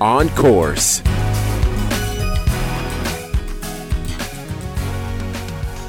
on course.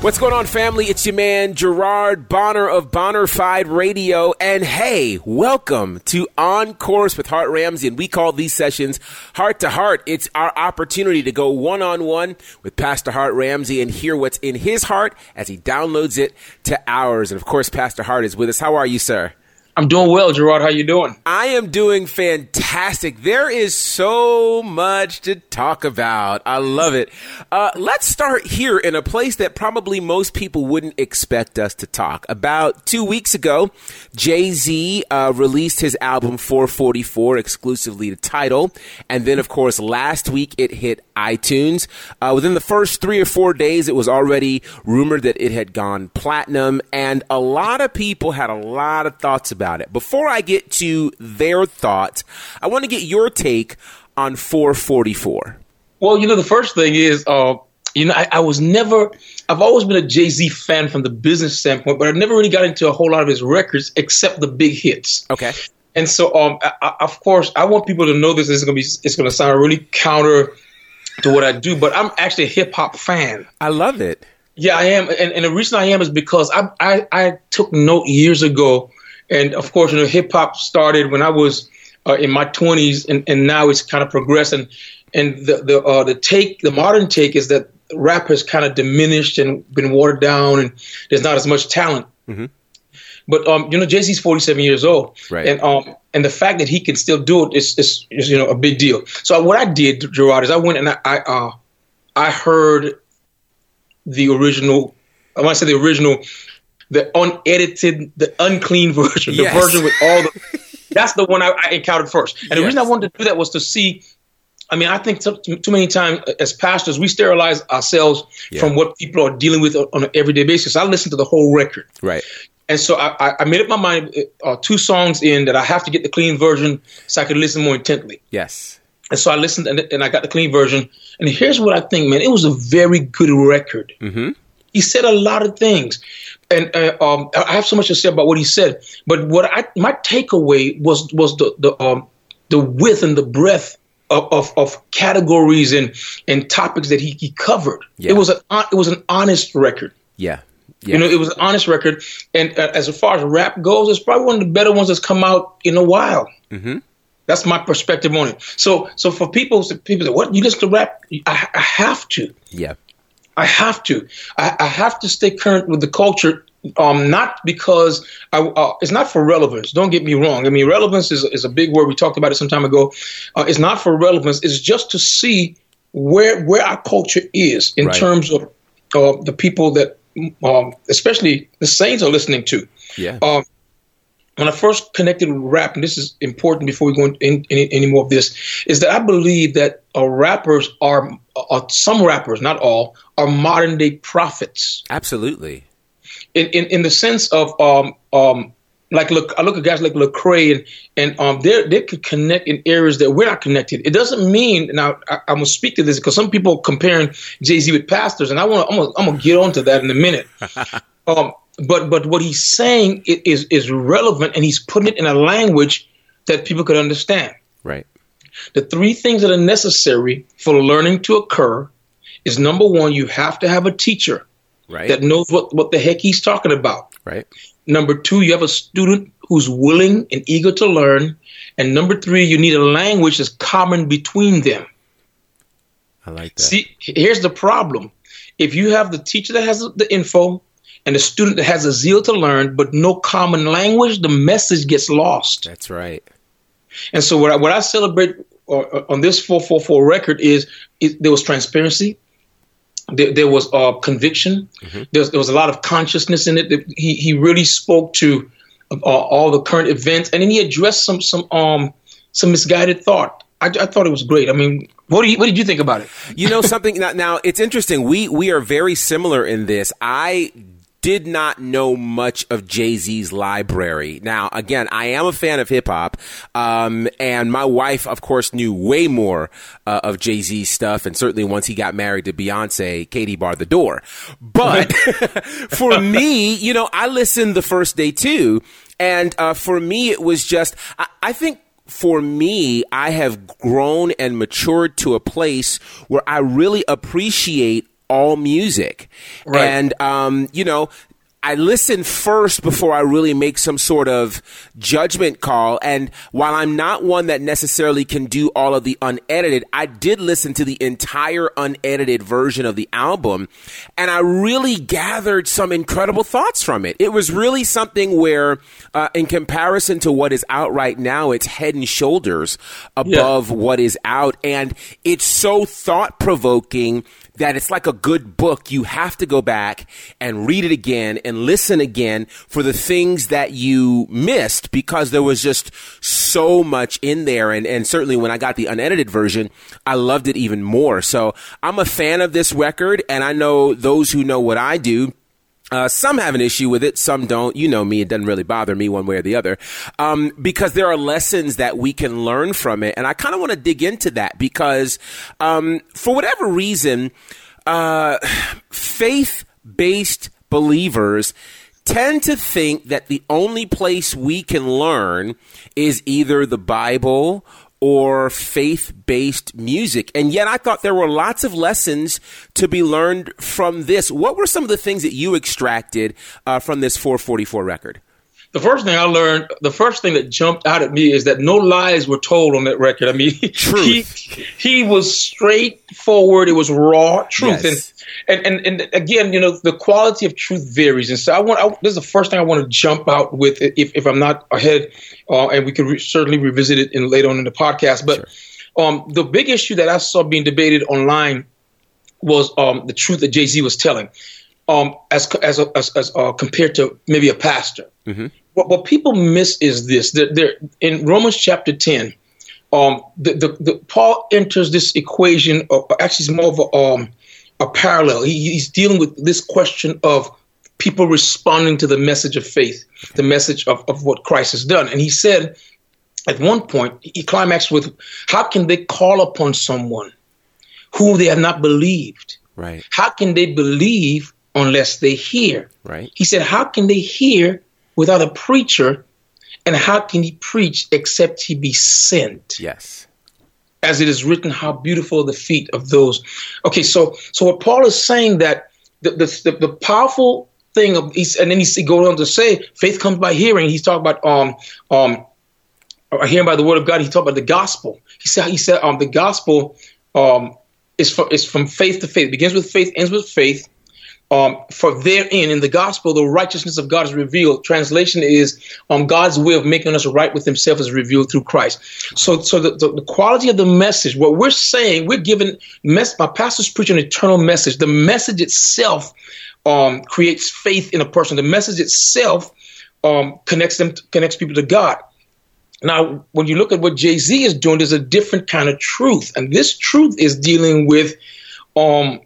What's going on, family? It's your man, Gerard Bonner of Bonnerfied Radio. And hey, welcome to On Course with Hart Ramsey. And we call these sessions Heart to Heart. It's our opportunity to go one on one with Pastor Hart Ramsey and hear what's in his heart as he downloads it to ours. And of course, Pastor Hart is with us. How are you, sir? I'm doing well, Gerard. How you doing? I am doing fantastic. There is so much to talk about. I love it. Uh, let's start here in a place that probably most people wouldn't expect us to talk. About two weeks ago, Jay Z uh, released his album 444 exclusively to Tidal, and then of course last week it hit iTunes. Uh, within the first three or four days, it was already rumored that it had gone platinum, and a lot of people had a lot of thoughts about it. Before I get to their thoughts, I want to get your take on 444. Well, you know, the first thing is, uh, you know, I, I was never, I've always been a Jay Z fan from the business standpoint, but I never really got into a whole lot of his records except the big hits. Okay. And so, um, I, I, of course, I want people to know this is going to be, it's going to sound really counter to what I do, but I'm actually a hip hop fan. I love it. Yeah, I am, and, and the reason I am is because I, I I took note years ago, and of course, you know, hip hop started when I was uh, in my twenties, and, and now it's kind of progressing. And the the uh, the take, the modern take, is that rap has kind of diminished and been watered down, and there's not as much talent. But um, you know, Jay Z's 47 years old, Right. and um, and the fact that he can still do it is, is, is you know a big deal. So what I did, Gerard, is I went and I I, uh, I heard the original. I want to say the original, the unedited, the unclean version, Yes. the version with all the. That's the one I, I encountered first, and the reason I wanted to do that was to see. I mean, I think too, too many times as pastors we sterilize ourselves Yeah. from what people are dealing with on an everyday basis. I listened to the whole record. Right. And so I, I- I made up my mind uh, two songs in that I have to get the clean version so I could listen more intently. Yes. And so I listened and, and I got the clean version. And here's what I think, man. It was a very good record. Mm-hmm. He said a lot of things. And uh, um, I have so much to say about what he said. But what I my takeaway was was the the um, the width and the breadth of, of, of categories and and topics that he, he covered. Yeah. It was an it was an honest record. Yeah. Yeah. You know, it was an honest record, and uh, as far as rap goes, it's probably one of the better ones that's come out in a while. Mm-hmm. That's my perspective on it. So, so for people, people say, "What you listen to rap?" I, I have to. yeah. I have to. I, I have to stay current with the culture. Um, not because I, uh, it's not for relevance. Don't get me wrong. I mean, relevance is is a big word. We talked about it some time ago. Uh, it's not for relevance. It's just to see where where our culture is in Right. terms of uh, the people that, um, especially the saints, are listening to. Yeah. Um, when I first connected with rap, and this is important before we go into any, any, any more of this, is that I believe that uh, rappers are, uh, some rappers, not all, are modern day prophets Absolutely. in, in, in the sense of um, um, like look I look at guys like Lecrae and and um they they could connect in areas that we're not connected. It doesn't mean now I, I'm gonna speak to this because some people comparing Jay Z with pastors, and I want to I'm gonna, I'm gonna get onto that in a minute. um, but but what he's saying is is relevant, and he's putting it in a language that people could understand. Right. The three things that are necessary for learning to occur is number one, you have to have a teacher Right. that knows what, what the heck he's talking about. right. Number two, you have a student who's willing and eager to learn. And number three, you need a language that's common between them. I like that. See, here's the problem. If you have the teacher that has the info and the student that has a zeal to learn, but no common language, the message gets lost. That's right. And so, what I, what I celebrate uh, uh, on this 444 record is it, there was transparency, there, there was uh, conviction, There's, there was a lot of consciousness in it. He, he really spoke to uh, all the current events, and then he addressed some some um some misguided thought I, I, thought it was great. I mean, what do you, what did you think about it? You know something now, now it's interesting. We we are very similar in this. I did not know much of Jay Z's library. Now, again, I am a fan of hip hop, um, and my wife, of course, knew way more uh, of Jay Z's stuff. And certainly, once he got married to Beyonce, Katie barred the door. But for me, you know, I listened the first day too, and uh, for me, it was just I, I think for me, I have grown and matured to a place where I really appreciate all music. Right. And, um, you know, I listen first before I really make some sort of judgment call. And while I'm not one that necessarily can do all of the unedited, I did listen to the entire unedited version of the album and I really gathered some incredible thoughts from it. It was really something where, uh, in comparison to what is out right now, it's head and shoulders above yeah. what is out. And it's so thought provoking that it's like a good book. You have to go back and read it again and listen again for the things that you missed because there was just so much in there. And, and certainly when I got the unedited version, I loved it even more. So I'm a fan of this record and I know those who know what I do uh, some have an issue with it, some don't. You know me; it doesn't really bother me one way or the other, um, because there are lessons that we can learn from it, and I kind of want to dig into that because, um, for whatever reason, uh, faith-based believers tend to think that the only place we can learn is either the Bible or faith based music. And yet I thought there were lots of lessons to be learned from this. What were some of the things that you extracted uh, from this 444 record? The first thing I learned, the first thing that jumped out at me is that no lies were told on that record. I mean, he, he was straightforward. It was raw truth. Yes. And, and, and, and again, you know, the quality of truth varies. And so I want, I, this is the first thing I want to jump out with if, if I'm not ahead, uh, and we can re- certainly revisit it in later on in the podcast. But sure. um, the big issue that I saw being debated online was um, the truth that Jay Z was telling um, as as as, as uh, compared to maybe a pastor. Mm-hmm. What, what people miss is this: that there in Romans chapter ten, um, the, the, the, Paul enters this equation. Of, actually, it's more of a, um, a parallel. He, he's dealing with this question of people responding to the message of faith, the message of, of what Christ has done. And he said, at one point, he climaxed with, "How can they call upon someone who they have not believed? Right? How can they believe unless they hear. Right. He said, How can they hear without a preacher? And how can he preach except he be sent? Yes. As it is written, how beautiful the feet of those. Okay, so so what Paul is saying that the the, the, the powerful thing of and then he goes on to say, faith comes by hearing. He's talking about um um hearing by the word of God. He talked about the gospel. He said he said um the gospel um is from is from faith to faith. It begins with faith, ends with faith um, for therein in the gospel the righteousness of God is revealed. Translation is um, God's way of making us right with Himself is revealed through Christ. So, so the, the, the quality of the message, what we're saying, we're giving. Mess, my pastor's preaching an eternal message. The message itself um, creates faith in a person. The message itself um, connects them, connects people to God. Now, when you look at what Jay Z is doing, there's a different kind of truth, and this truth is dealing with um,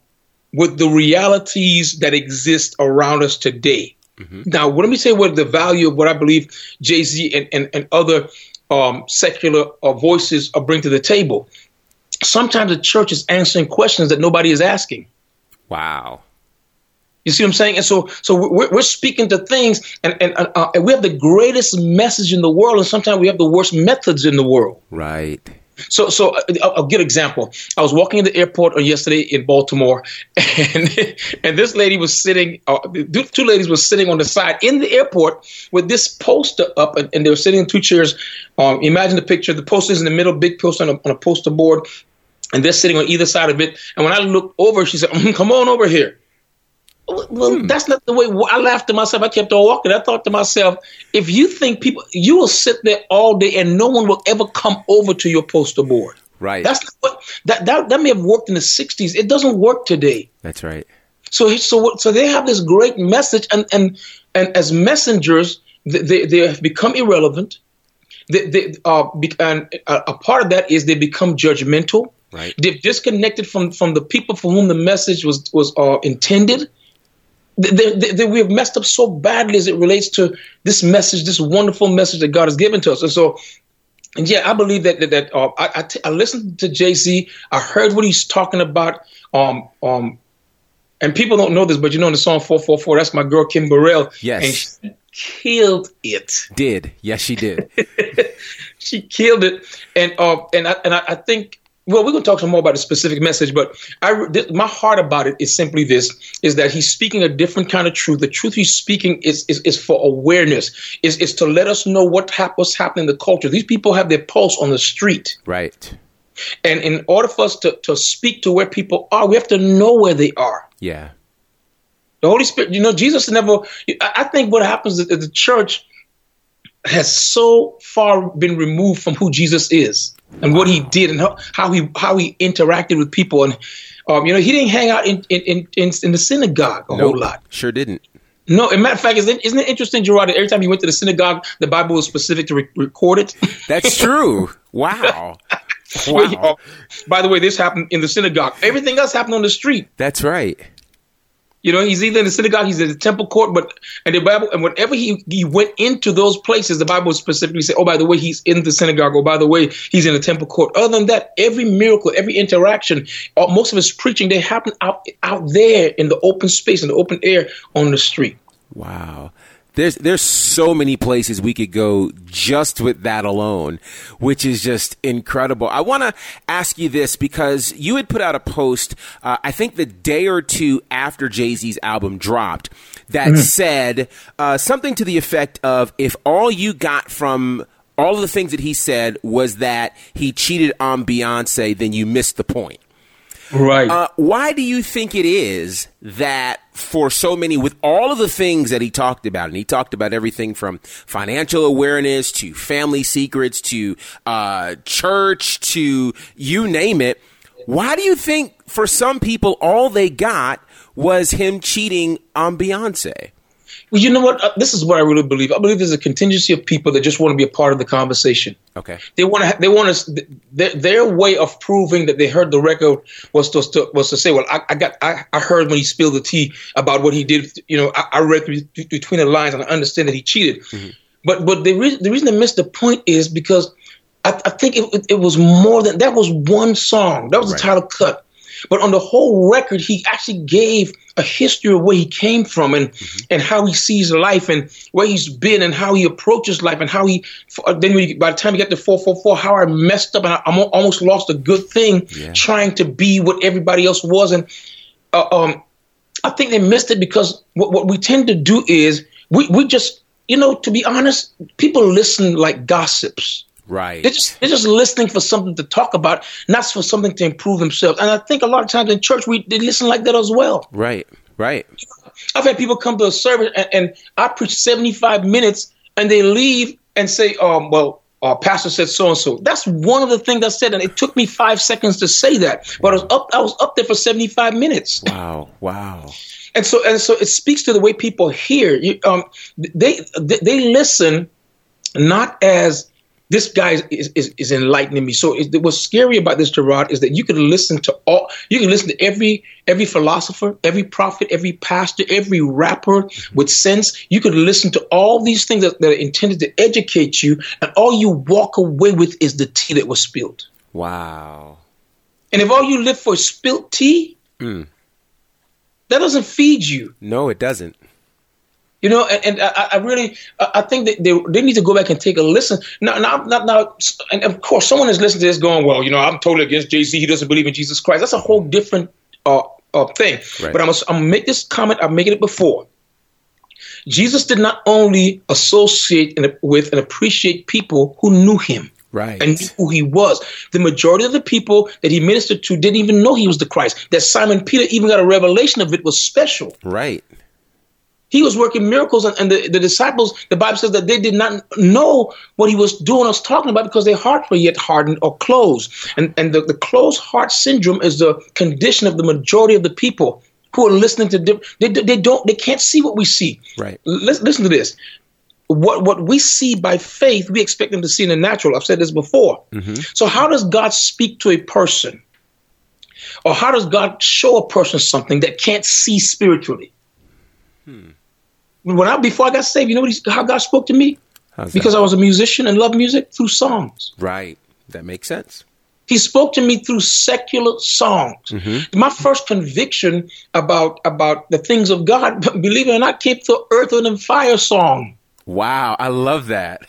with the realities that exist around us today. Mm-hmm. Now, let me say what the value of what I believe Jay Z and, and, and, other um, secular uh, voices bring to the table. Sometimes the church is answering questions that nobody is asking. Wow. You see what I'm saying? And so, so we're, we're speaking to things, and and, uh, and we have the greatest message in the world, and sometimes we have the worst methods in the world. Right. So, so uh, I'll give an example. I was walking in the airport on yesterday in Baltimore, and and this lady was sitting. Uh, two ladies were sitting on the side in the airport with this poster up, and, and they were sitting in two chairs. Um, imagine the picture. The poster is in the middle, big poster on a, on a poster board, and they're sitting on either side of it. And when I looked over, she said, mm, "Come on over here." Well, hmm. that's not the way. I laughed to myself. I kept on walking. I thought to myself, if you think people, you will sit there all day and no one will ever come over to your poster board. Right. That's what that, that that may have worked in the '60s. It doesn't work today. That's right. So so so they have this great message, and and and as messengers, they they have become irrelevant. they, they, uh, and a, a part of that is they become judgmental. Right. They've disconnected from from the people for whom the message was was uh, intended. They, they, they, we have messed up so badly as it relates to this message, this wonderful message that God has given to us. And so, and yeah, I believe that that, that uh, I, I, t- I listened to Jay Z. I heard what he's talking about. Um, um, and people don't know this, but you know, in the song 444, that's my girl Kim Burrell. Yes. And she killed it. Did. Yes, she did. she killed it. And, uh, and, I, and I, I think, well, we're going to talk some more about the specific message, but I, th- my heart about it is simply this, is that he's speaking a different kind of truth. The truth he's speaking is, is, is for awareness, is, is to let us know what hap- what's happening in the culture. These people have their pulse on the street. Right. And in order for us to, to speak to where people are, we have to know where they are. Yeah. The Holy Spirit, you know, Jesus never, I think what happens is the church has so far been removed from who Jesus is and what he did and how, how he how he interacted with people. And, um, you know, he didn't hang out in, in, in, in the synagogue a Nope. whole lot. Sure didn't. No, as a matter of fact, isn't, isn't it interesting, Gerard, that every time he went to the synagogue, the Bible was specific to re- record it? That's true. Wow. Wow. by the way, this happened in the synagogue. Everything else happened on the street. That's right. You know, he's either in the synagogue, he's in the temple court, but and the Bible, and whenever he he went into those places, the Bible specifically said, "Oh, by the way, he's in the synagogue. Oh, by the way, he's in the temple court." Other than that, every miracle, every interaction, most of his preaching, they happen out out there in the open space, in the open air, on the street. Wow. There's there's so many places we could go just with that alone, which is just incredible. I want to ask you this because you had put out a post, uh, I think the day or two after Jay Z's album dropped, that said uh, something to the effect of if all you got from all of the things that he said was that he cheated on Beyonce, then you missed the point. Right. Uh, why do you think it is that for so many, with all of the things that he talked about, and he talked about everything from financial awareness to family secrets to uh, church to you name it, why do you think for some people all they got was him cheating on Beyonce? well, you know what? Uh, this is what I really believe. I believe there's a contingency of people that just want to be a part of the conversation. Okay. They want to. They want to. Their, their way of proving that they heard the record was to, to was to say, "Well, I, I got. I, I heard when he spilled the tea about what he did. You know, I, I read between the lines and I understand that he cheated. Mm-hmm. But but the reason the reason they missed the point is because I, I think it, it, it was more than that. Was one song that was the title cut. But on the whole record, he actually gave a history of where he came from and and how he sees life and where he's been and how he approaches life and how he. Then we, by the time he got to four four four, how I messed up and I, almost lost a good thing Yeah. trying to be what everybody else was and uh, um, I think they missed it because what, what we tend to do is we, we just, you know, to be honest, people listen like gossips. Right. They're just, they're just listening for something to talk about, not for something to improve themselves. And I think a lot of times in church, we they listen like that as well. right. Right. I've had people come to a service and, and I preach 75 minutes and they leave and say, um, well, uh, pastor said so and so. That's one of the things I said, and it took me five seconds to say that. But I was up, I was up there for 75 minutes. Wow. Wow. and so and so it speaks to the way people hear you um they they, they listen not as this guy is, is, is enlightening me. So it, what's scary about this, Gerard, is that you can listen to all, you can listen to every every philosopher, every prophet, every pastor, every rapper with sense. You could listen to all these things that, that are intended to educate you, and all you walk away with is the tea that was spilled. Wow. And if all you live for is spilt tea, Mm. that doesn't feed you. No, it doesn't. You know, and, and I, I really, I think that they, they need to go back and take a listen. Now, now, now, now, and of course, someone is listening to this going, well, you know, I'm totally against Jay Z. He doesn't believe in Jesus Christ. That's a whole different uh, uh, thing. Right. But I'm, I'm gonna make this comment. I've making it before. Jesus did not only associate and, with and appreciate people who knew him Right. and knew who he was. The majority of the people that he ministered to didn't even know he was the Christ. That Simon Peter even got a revelation of it was special. right. He was working miracles, and, and the, the disciples, the Bible says that they did not know what he was doing or was talking about because their hearts were yet hardened or closed. And, and the, the closed heart syndrome is the condition of the majority of the people who are listening to, diff- they, they don't, they can't see what we see. Right. Listen, listen to this. what what we see by faith, we expect them to see in the natural. I've said this before. Mm-hmm. So how does God speak to a person? Or how does God show a person something that can't see spiritually? Hmm. When I before I got saved, you know what he, how God spoke to me? How's that? Because I was a musician and loved music through songs. right. That makes sense. He spoke to me through secular songs. Mm-hmm. My first conviction about about the things of God, believe it or not, came through Earth, and Fire song. Wow, I love that.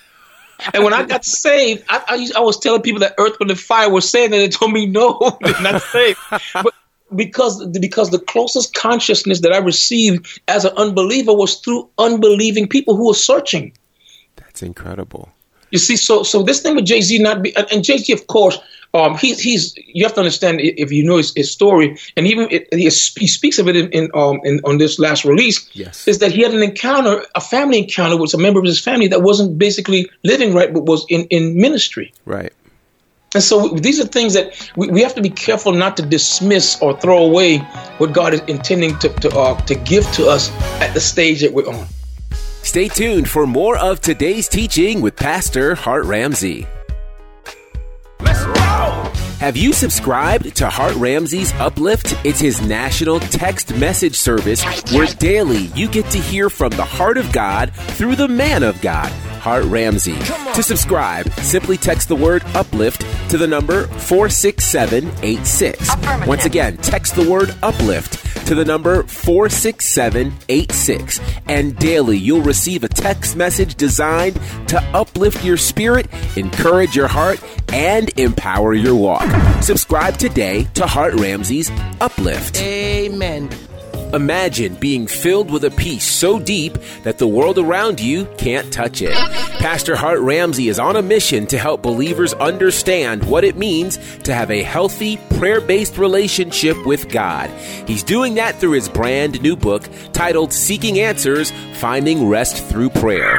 And when I got saved, I, I, used- I was telling people that Earth, Wind, and Fire were saying, that they told me no, they're not saved. but because because the closest consciousness that I received as an unbeliever was through unbelieving people who were searching. That's incredible. You see, so so this thing with Jay Z not be, and, and Jay Z, of course, um, he's he's you have to understand if you know his, his story, and even it, he, is- he speaks of it in, in um in, on this last release. Yes. is that he had an encounter, a family encounter with a member of his family that wasn't basically living right, but was in in ministry. Right. And so these are things that we, we have to be careful not to dismiss or throw away what God is intending to to, uh, to give to us at the stage that we're on. Stay tuned for more of today's teaching with Pastor Hart Ramsey. Let's go. Have you subscribed to Hart Ramsey's Uplift? It's his national text message service where daily you get to hear from the heart of God through the man of God, Hart Ramsey. To subscribe, simply text the word uplift to the number 46786. Once again, text the word uplift to the number 46786. And daily you'll receive a text message designed to uplift your spirit, encourage your heart, and empower your walk. Subscribe today to Hart Ramsey's Uplift. Amen. Imagine being filled with a peace so deep that the world around you can't touch it. Pastor Hart Ramsey is on a mission to help believers understand what it means to have a healthy, prayer based relationship with God. He's doing that through his brand new book titled Seeking Answers Finding Rest Through Prayer.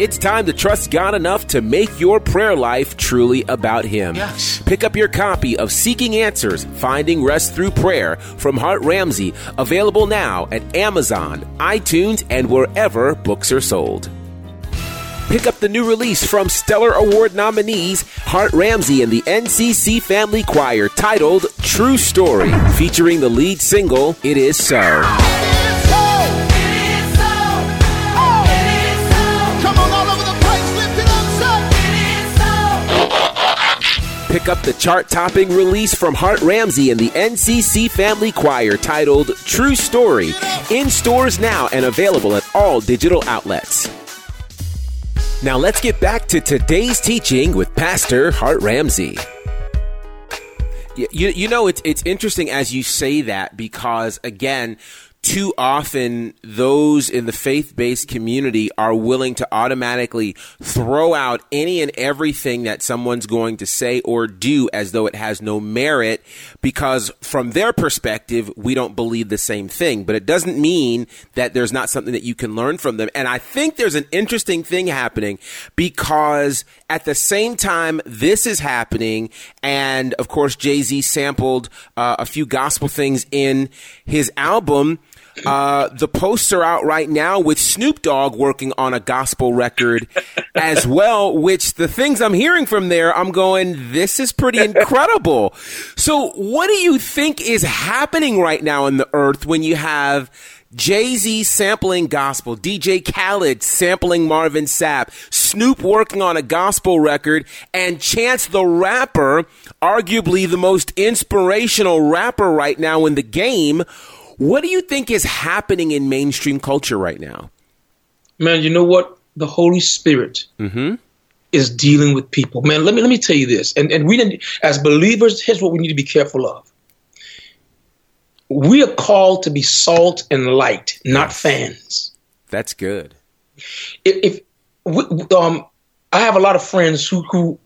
It's time to trust God enough to make your prayer life truly about Him. Yes. Pick up your copy of Seeking Answers Finding Rest Through Prayer from Hart Ramsey, available now at Amazon, iTunes, and wherever books are sold. Pick up the new release from Stellar Award nominees Hart Ramsey and the NCC Family Choir titled True Story, featuring the lead single It Is So. Pick up the chart topping release from Hart Ramsey and the NCC Family Choir titled True Story, in stores now and available at all digital outlets. Now let's get back to today's teaching with Pastor Hart Ramsey. You, you know, it's, it's interesting as you say that because, again, too often those in the faith based community are willing to automatically throw out any and everything that someone's going to say or do as though it has no merit because, from their perspective, we don't believe the same thing. But it doesn't mean that there's not something that you can learn from them. And I think there's an interesting thing happening because at the same time this is happening, and of course, Jay Z sampled uh, a few gospel things in his album. Uh, the posts are out right now with Snoop Dogg working on a gospel record as well, which the things I'm hearing from there, I'm going, this is pretty incredible. So, what do you think is happening right now in the earth when you have Jay Z sampling gospel, DJ Khaled sampling Marvin Sapp, Snoop working on a gospel record, and Chance the Rapper, arguably the most inspirational rapper right now in the game? What do you think is happening in mainstream culture right now? man you know what? The holy spirit is dealing with people. Man let me let me tell you this and and we didn't as believers here's what we need to be careful of. We are called to be salt and light not fans. That's good. if, if um, I have a lot of friends who who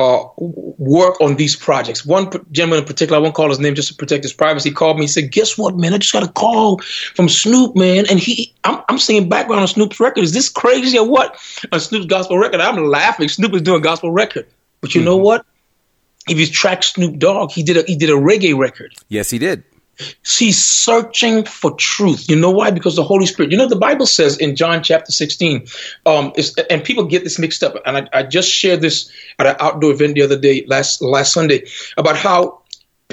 uh, work on these projects. One gentleman in particular, I won't call his name just to protect his privacy, called me. He said, "Guess what, man? I just got a call from Snoop, man, and he, I'm, I'm singing background on Snoop's record. Is this crazy or what? On Snoop's gospel record, I'm laughing. Snoop is doing gospel record, but you mm-hmm. know what? If you track Snoop Dogg, he did a he did a reggae record. Yes, he did. She's searching for truth. You know why? Because the Holy Spirit. You know, the Bible says in John chapter 16, um, and people get this mixed up. And I, I, just shared this at an outdoor event the other day, last last Sunday, about how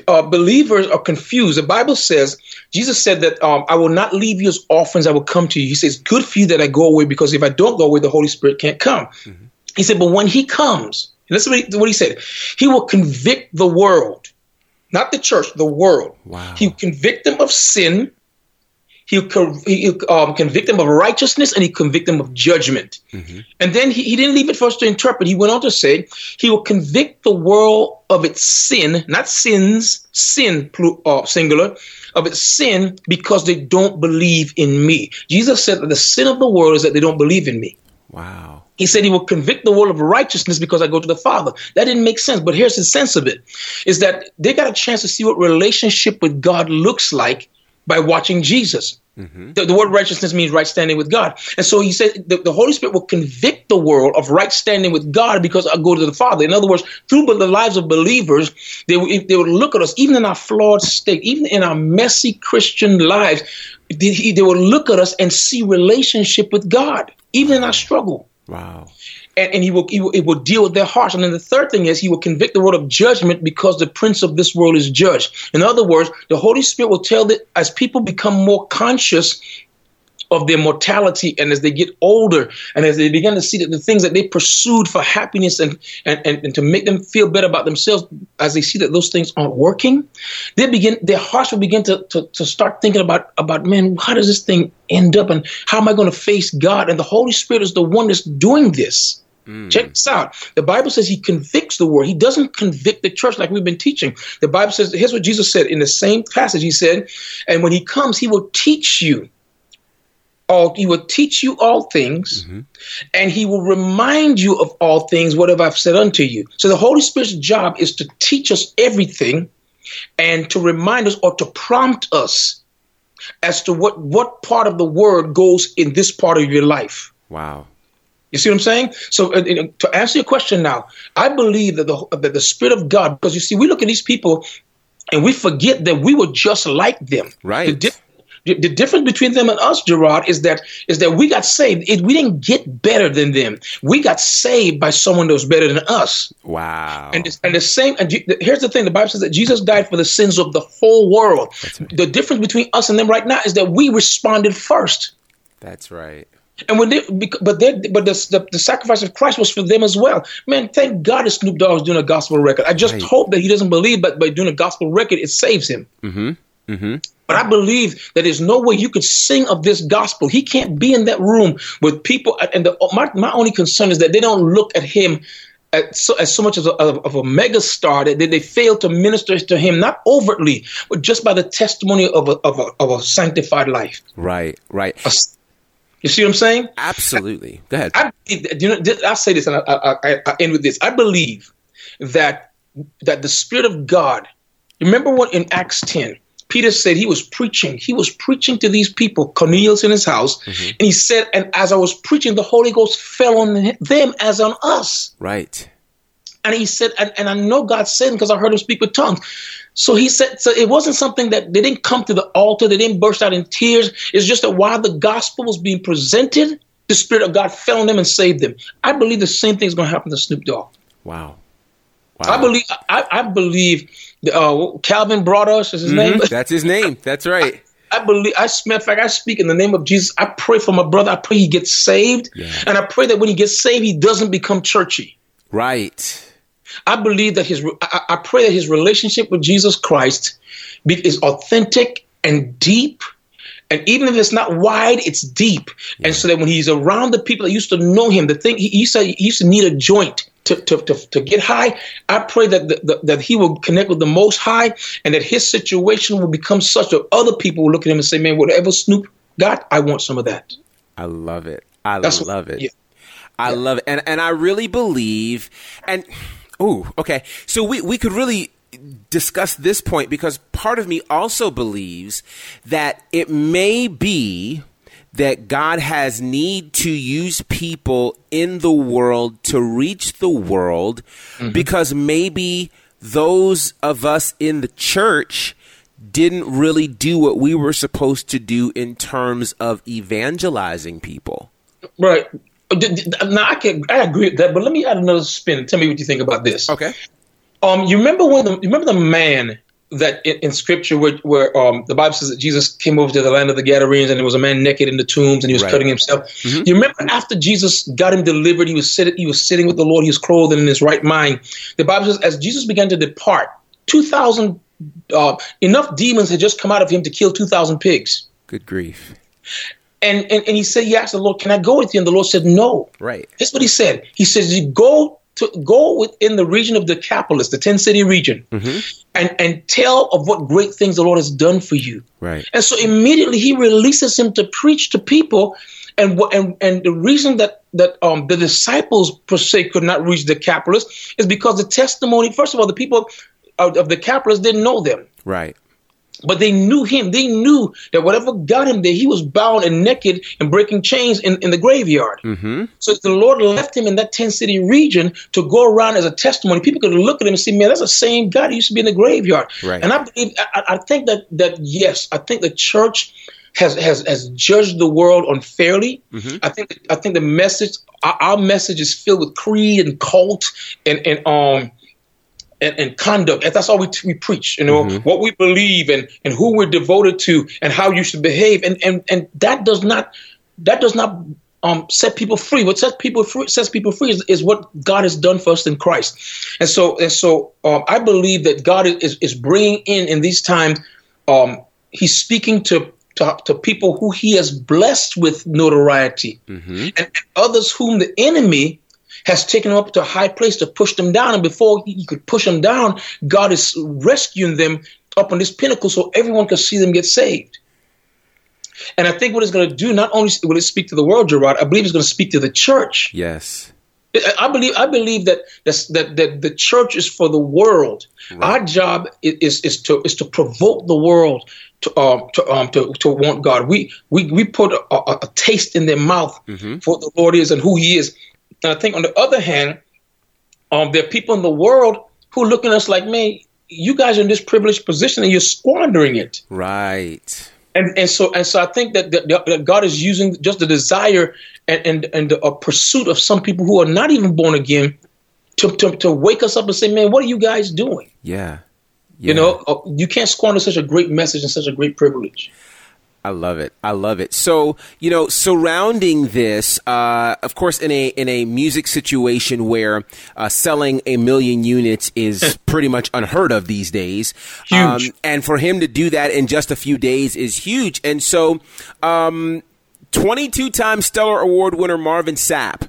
uh, believers are confused. The Bible says, Jesus said that um, I will not leave you as orphans, I will come to you. He says, Good for you that I go away, because if I don't go away, the Holy Spirit can't come. Mm-hmm. He said, But when he comes, listen to what he said, he will convict the world not the church, the world. Wow. He'll convict them of sin. He'll, he'll um, convict them of righteousness and he convict them of judgment. Mm-hmm. And then he, he didn't leave it for us to interpret. He went on to say, He will convict the world of its sin, not sins, sin, uh, singular, of its sin because they don't believe in me. Jesus said that the sin of the world is that they don't believe in me. Wow. He said he will convict the world of righteousness because I go to the Father. That didn't make sense, but here's the sense of it is that they got a chance to see what relationship with God looks like by watching Jesus. Mm-hmm. The, the, word righteousness means right standing with God. And so he said the, the, Holy Spirit will convict the world of right standing with God because I go to the Father. In other words, through the lives of believers, they, they would look at us, even in our flawed state, even in our messy Christian lives, they, they would look at us and see relationship with God, even in our struggle. Wow. And, and he, will, he will he will deal with their hearts. And then the third thing is he will convict the world of judgment because the prince of this world is judged. In other words, the Holy Spirit will tell that as people become more conscious of their mortality and as they get older and as they begin to see that the things that they pursued for happiness and, and, and, and, to make them feel better about themselves as they see that those things aren't working they begin their hearts will begin to, to, to start thinking about about man how does this thing end up and how am i going to face god and the holy spirit is the one that's doing this Mm. Check this out. The Bible says he convicts the world. He doesn't convict the church like we've been teaching. The Bible says, here's what Jesus said in the same passage. He said, and when he comes, he will teach you all he will teach you all things mm-hmm. and he will remind you of all things whatever i've said unto you so the holy spirit's job is to teach us everything and to remind us or to prompt us as to what what part of the word goes in this part of your life wow you see what I'm saying? So, uh, to answer your question now, I believe that the that the Spirit of God, because you see, we look at these people and we forget that we were just like them. Right. The, the difference between them and us, Gerard, is that is that we got saved. It, we didn't get better than them. We got saved by someone that was better than us. Wow. And and the same. And here's the thing: the Bible says that Jesus died for the sins of the whole world. The difference between us and them right now is that we responded first. That's right. And when they, but they, but the, the, the sacrifice of Christ was for them as well. Man, thank God that Snoop Dogg is doing a gospel record. I just right. hope that he doesn't believe, but by doing a gospel record, it saves him. Mm-hmm. Mm-hmm. But I believe that there's no way you could sing of this gospel. He can't be in that room with people. And the, my, my only concern is that they don't look at him as so, as so much as a, of a mega star that they fail to minister to him, not overtly, but just by the testimony of a, of a, of a sanctified life. Right, right. A, you see what I'm saying? Absolutely. Go ahead. I, you know, I'll say this and I, I, I end with this. I believe that that the Spirit of God, remember what in Acts 10, Peter said he was preaching. He was preaching to these people, Cornelius in his house, mm-hmm. and he said, and as I was preaching, the Holy Ghost fell on them as on us. Right. And he said, and, and I know God said because I heard him speak with tongues. So he said, so it wasn't something that they didn't come to the altar, they didn't burst out in tears. It's just that while the gospel was being presented, the Spirit of God fell on them and saved them. I believe the same thing is going to happen to Snoop Dogg. Wow. Wow. I believe I, I believe uh, Calvin Broadus is his mm-hmm. name. That's his name. That's right. I, I believe I matter of fact I speak in the name of Jesus. I pray for my brother. I pray he gets saved, yeah. and I pray that when he gets saved, he doesn't become churchy. Right. I believe that his. I, I pray that his relationship with Jesus Christ be, is authentic and deep. And even if it's not wide, it's deep. Yeah. And so that when he's around the people that used to know him, the thing he, he said he used to need a joint to, to, to, to get high. I pray that, the, the, that he will connect with the Most High and that his situation will become such that other people will look at him and say, man, whatever Snoop got, I want some of that. I love it. I That's love what, it. Yeah. I yeah. love it. And, and I really believe, and Ooh, okay. So we, we could really discuss this point because part of me also believes that it may be that God has need to use people in the world to reach the world because maybe those of us in the church didn't really do what we were supposed to do in terms of evangelizing people. Right. Now I can I agree with that, but let me add another spin. Tell me what you think about this. Okay. Um, you remember when the you remember the man that in, in scripture where, where um the Bible says that Jesus came over to the land of the Gadarenes and there was a man naked in the tombs and he was Right. cutting himself. You remember after Jesus got him delivered, he was sitting he was sitting with the Lord, he was clothed and in his right mind. The Bible says as Jesus began to depart, two thousand uh, enough demons had just come out of him to kill two thousand pigs. Good grief. And, and and he said, he asked the Lord, "Can I go with you?" And the Lord said, "No." Right. That's what he said. He says, "You go to go within the region of the Decapolis, the ten city region, and and tell of what great things the Lord has done for you." Right. And so immediately he releases him to preach to people. And what and, and the reason that that um the disciples per se could not reach the Decapolis is because the testimony. First of all, the people of, of Decapolis didn't know them Right. But they knew him. They knew that whatever got him there, he was bound and naked and breaking chains in, in the graveyard. Mm-hmm. So the Lord left him in that 10 city region to go around as a testimony. People could look at him and say, man, that's the same God who used to be in the graveyard. Right. And I believe, I, I think that, that yes, I think the church has, has, has judged the world unfairly. I think, I think the message, our, our message is filled with creed and cult and, and, um, and, and conduct. And that's all we, we preach, you know, what we believe and, and who we're devoted to and how you should behave. And, and, and that does not, that does not um, set people free. What sets people free, sets people free is, is what God has done for us in Christ. And so, and so um, I believe that God is, is bringing in, in these times, um, he's speaking to, to, to people who he has blessed with notoriety and, and others whom the enemy has taken them up to a high place to push them down. And before he could push them down, God is rescuing them up on this pinnacle so everyone can see them get saved. And I think what it's going to do, not only will it speak to the world, Gerard, I believe it's going to speak to the church. Yes. I believe I believe that that that the church is for the world. Our job is is to is to provoke the world to um to um to, to want God. We we we put a, a, taste in their mouth for what the Lord is and who He is. And I think on the other hand, um, there are people in the world who look at us like, man, you guys are in this privileged position and you're squandering it. Right. And and so and so I think that, that, that God is using just the desire and and and the uh, pursuit of some people who are not even born again to, to to wake us up and say, man, what are you guys doing? Yeah. You know, uh, you can't squander such a great message and such a great privilege. I love it. I love it. So, you know, surrounding this, uh, of course, in a in a music situation where uh, selling a million units is pretty much unheard of these days, Um, Huge. and for him to do that in just a few days is huge. And so, um, 22 time Stellar Award winner Marvin Sapp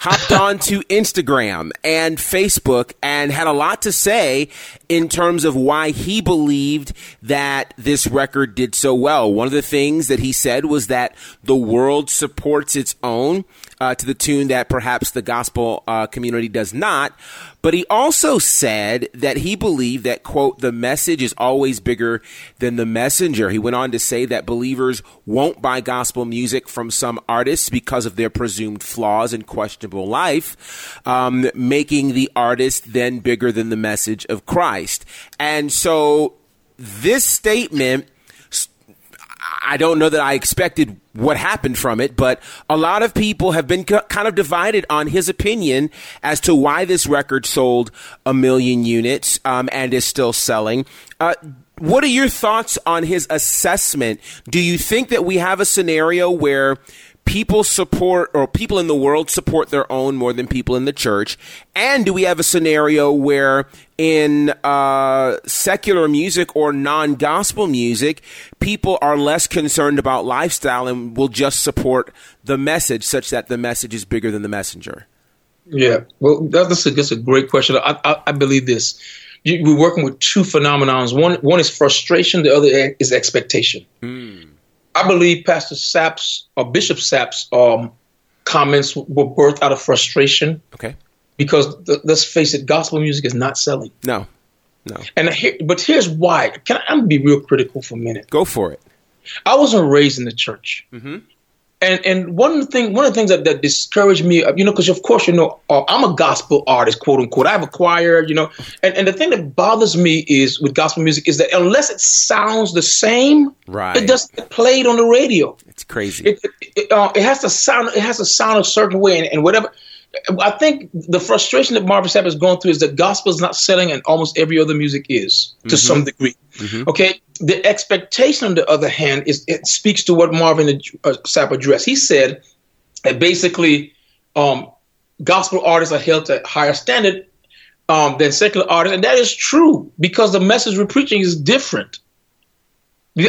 hopped onto Instagram and Facebook and had a lot to say in terms of why he believed that this record did so well. One of the things that he said was that the world supports its own uh, to the tune that perhaps the gospel uh, community does not. But he also said that he believed that, quote, the message is always bigger than the messenger. He went on to say that believers won't buy gospel music from some artists because of their presumed flaws and questionable life, um, making the artist then bigger than the message of Christ. And so this statement I don't know that I expected what happened from it, but a lot of people have been kind of divided on his opinion as to why this record sold a million units um, and is still selling. Uh, what are your thoughts on his assessment? Do you think that we have a scenario where people support or people in the world support their own more than people in the church? And do we have a scenario where in uh, secular music or non gospel music, people are less concerned about lifestyle and will just support the message such that the message is bigger than the messenger? Yeah, well, that's a that's a great question. I I, I believe this. You, we're working with two phenomenons. One one is frustration. The other is expectation. I believe Pastor Sapp's or Bishop Sapp's um, comments were birthed out of frustration. Okay. because th- let's face it, gospel music is not selling. No, no. And here, but here's why. Can I, I'm gonna be real critical for a minute. Go for it. I wasn't raised in the church. And and one thing one of the things that, that discouraged me, uh, you know, because of course you know uh, I'm a gospel artist, quote unquote. I have a choir, you know, and and the thing that bothers me is with gospel music is that unless it sounds the same, Right. it doesn't get played on the radio. It's crazy. It it, it, uh, it has to sound it has to sound a certain way, and, and whatever. I think the frustration that Marvin Sapp is going through is that gospel is not selling, and almost every other music is to some degree. Okay, the expectation, on the other hand, is it speaks to what Marvin uh, Sapp addressed. He said that basically, um, gospel artists are held to a higher standard um, than secular artists, and that is true because the message we're preaching is different.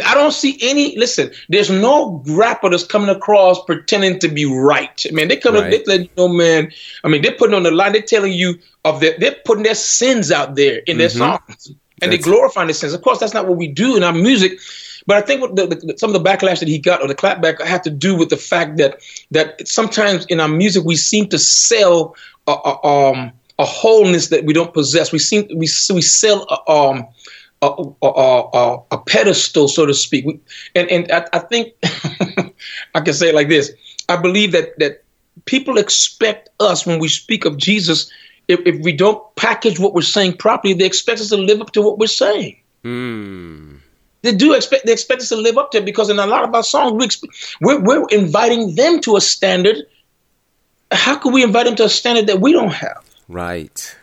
I don't see any. Listen, there's no rapper that's coming across pretending to be right. Man, they come, Right. they letting you know, man. I mean, they're putting on the line. They're telling you of their, they're putting their sins out there in their songs, and That's- they glorifying their sins. Of course, that's not what we do in our music. But I think what the, the, some of the backlash that he got or the clapback had to do with the fact that that sometimes in our music we seem to sell a, a, um, a wholeness that we don't possess. We seem we we sell a, um, a, a, a, pedestal, so to speak. We, and and I, I think I can say it like this: I believe that that people expect us when we speak of Jesus. If, if we don't package what we're saying properly, they expect us to live up to what we're saying. Hmm. They do expect they expect us to live up to it because in a lot of our songs we exp- we're, we're inviting them to a standard. How could we invite them to a standard that we don't have? right.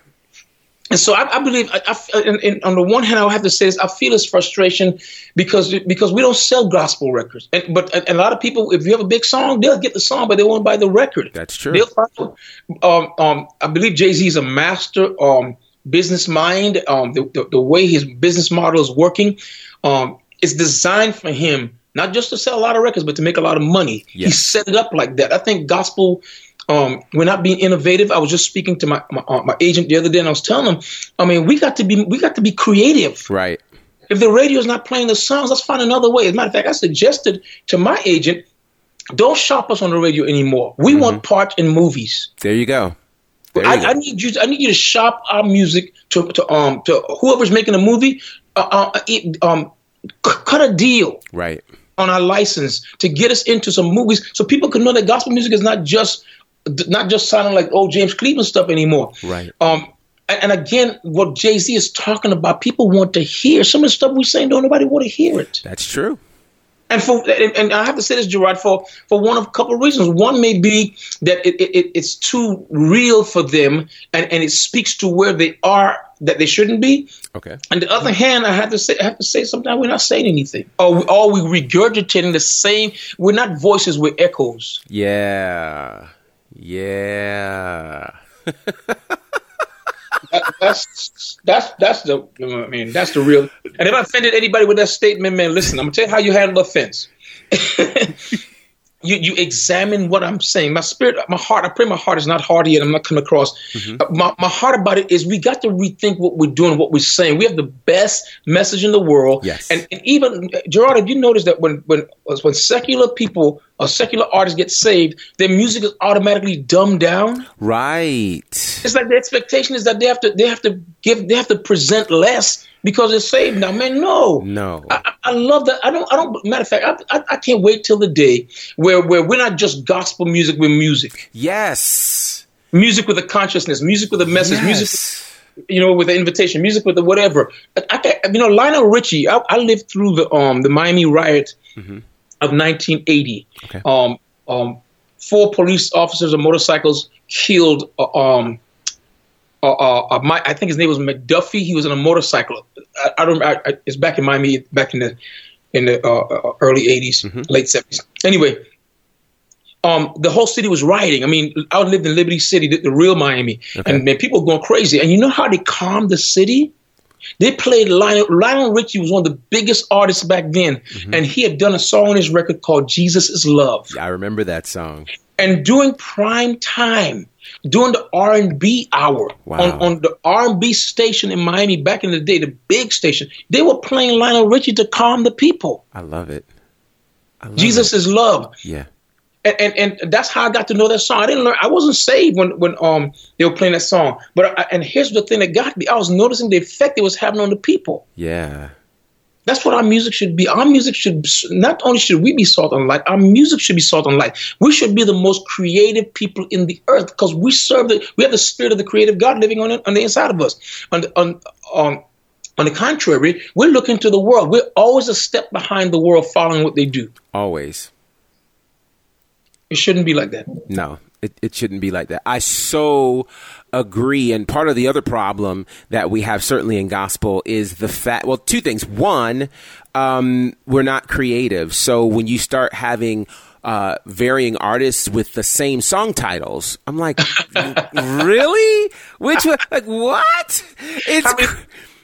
And so I, I believe, I, I, and, and on the one hand, I have to say this: I feel this frustration because because we don't sell gospel records. And but and a lot of people, if you have a big song, they'll get the song, but they won't buy the record. That's true. They'll. Um, um, I believe Jay Z is a master um, business mind. Um, the, the the way his business model is working, um, it's designed for him not just to sell a lot of records, but to make a lot of money. He set it up like that. I think gospel. Um, we're not being innovative. I was just speaking to my my, uh, my agent the other day, and I was telling him, I mean, we got to be we got to be creative. Right. If the radio's not playing the songs, let's find another way. As a matter of fact, I suggested to my agent, don't shop us on the radio anymore. We want parts in movies. There you go. There you I, go. I need you. I need you to shop our music to, to um to whoever's making a movie. Uh, uh, it- um, c- cut a deal right. on our license to get us into some movies, so people can know that gospel music is not just not just sounding like old James Cleveland stuff anymore. Right. Um, and, again, what Jay Z is talking about, people want to hear some of the stuff we're saying. Don't nobody want to hear it. That's true. And for and, I have to say this, Gerard, for for one of a couple of reasons. One may be that it, it, it- it's too real for them, and, and it speaks to where they are that they shouldn't be. Okay. On the other hand, I have to say, I have to say, sometimes we're not saying anything, or we, or we regurgitating the same. We're not voices, we're echoes. Yeah. Yeah. That, that's that's that's the I mean that's the real. And if I offended anybody with that statement, man, listen, I'm gonna tell you how you handle offense. you you examine what I'm saying. My spirit, my heart. I pray my heart is not hard yet. I'm not coming across. Mm-hmm. Uh, My my heart about it is we got to rethink what we're doing, what we're saying. We have the best message in the world. Yes. And, and even Gerard, have you noticed that when when when secular people or secular artists get saved, their music is automatically dumbed down? Right. It's like the expectation is that they have to they have to give they have to present less because they're saved now. Man, no, No. I, I- love that. I don't. I don't. Matter of fact, I, I, I can't wait till the day where where we're not just gospel music. We're music, Yes. music with a consciousness, music with a message, music you know, with an invitation, music with the whatever. I, I, you know, Lionel Richie. I, I lived through the um the Miami riot of 1980. Okay. Um, um, four police officers on motorcycles killed. Uh, um, uh, uh, uh, my, I think his name was McDuffie. He was on a motorcycle. I, I don't. I, I, it's back in Miami, back in the in the uh, uh, early 80s, late 70s. Anyway, um, the whole city was rioting. I mean, I lived in Liberty City, the, the real Miami, and man, people were going crazy. And you know how they calmed the city? They played Lionel, Lionel Richie was one of the biggest artists back then, and he had done a song on his record called "Jesus Is Love." I remember that song. And during prime time, during the R and B hour Wow. on, on the R and B station in Miami back in the day, the big station, they were playing Lionel Richie to calm the people. I love it. I love Jesus it. is love. Yeah. And, and and that's how I got to know that song. I didn't learn. I wasn't saved when when um they were playing that song. But I, and here's the thing that got me. I was noticing the effect it was having on the people. Yeah. That's what our music should be. Our music should not only should we be salt and light, our music should be salt and light. We should be the most creative people in the earth because we serve the we have the spirit of the creative God living on, on the inside of us. On, on, on, on the contrary, we're looking to the world. We're always a step behind the world, following what they do. Always. It shouldn't be like that. No, it, it shouldn't be like that. I so agree. And part of the other problem that we have certainly in gospel is the fact, well, two things. One, um, we're not creative. So when you start having uh, varying artists with the same song titles. I'm like, really? Which one? Like, what? It's.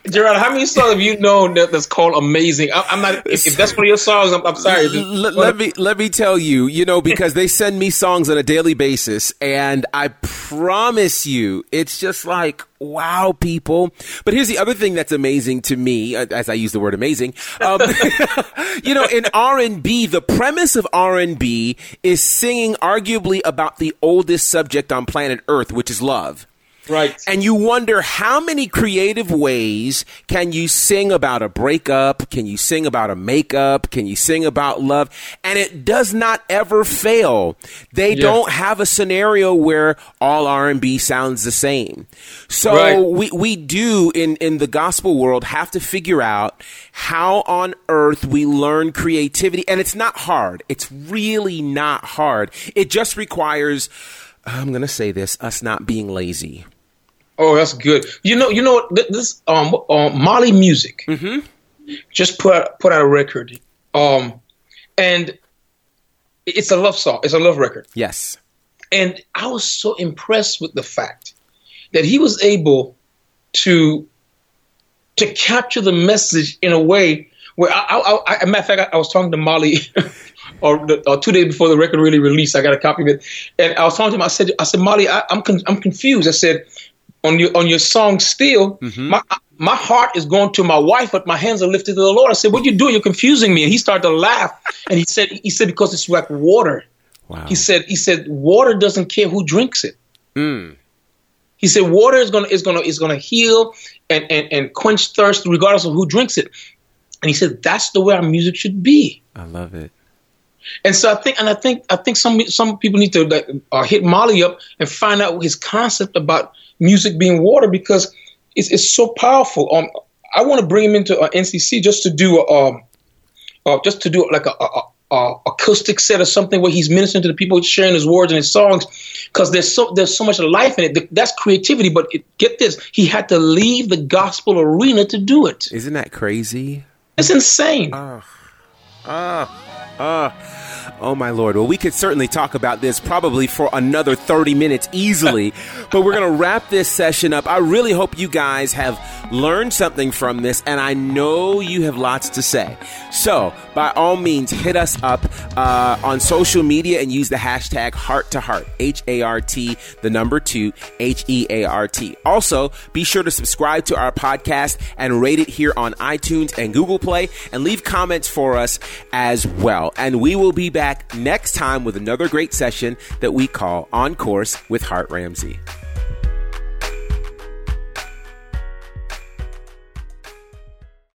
Gerard, how many songs have you known that, that's called amazing? I, am not. If, if, that's one of your songs, I'm, I'm sorry. L- let me let me tell you. You know, because they send me songs on a daily basis, and I promise you, it's just like wow, people. But here's the other thing that's amazing to me, uh, as I use the word amazing. Um, you know, in R and B, the premise of R and B is singing arguably about the oldest subject on planet Earth, which is love. Right. And you wonder how many creative ways can you sing about a breakup? Can you sing about a makeup? Can you sing about love? And it does not ever fail. They yeah. don't have a scenario where all R&B sounds the same. So right. we, we do in, in the gospel world have to figure out how on earth we learn creativity. And it's not hard. It's really not hard. It just requires, I'm going to say this, us not being lazy. Oh, that's good. You know, you know this um, um Mali Music mm-hmm. just put out, put out a record, um, and it's a love song. It's a love record. Yes. And I was so impressed with the fact that he was able to to capture the message in a way where I, I, I matter of fact, I, I was talking to Mali. or, the, or, two days before the record really released. I got a copy of it, and I was talking to him. I said, I said, Mali, I, am con- I'm confused. I said, on your on your song still mm-hmm. my my heart is going to my wife but my hands are lifted to the lord. I said what are you doing? You're confusing me. And he started to laugh. And he said he said because it's like water. Wow. he said he said water doesn't care who drinks it. Mm. he said water is gonna is gonna is gonna heal and, and and quench thirst regardless of who drinks it. And he said that's the way our music should be. I love it. And so I think, and I think, I think some some people need to like, uh, hit Mali up and find out his concept about music being water because it's, it's so powerful. Um, I want to bring him into uh, NCC just to do a, um, uh, just to do like a, a, a, acoustic set or something where he's ministering to the people, sharing his words and his songs, because there's so there's so much life in it. That's creativity. But it, get this, he had to leave the gospel arena to do it. Isn't that crazy? It's insane. Ah, ah, ah. Oh my lord. Well, we could certainly talk about this probably for another 30 minutes easily, but we're going to wrap this session up. I really hope you guys have learned something from this, and I know you have lots to say. So, by all means, hit us up uh, on social media and use the hashtag heart to heart, H A R T, the number two, H E A R T. Also, be sure to subscribe to our podcast and rate it here on iTunes and Google Play, and leave comments for us as well. And we will be back next time with another great session that we call On Course with Hart Ramsey.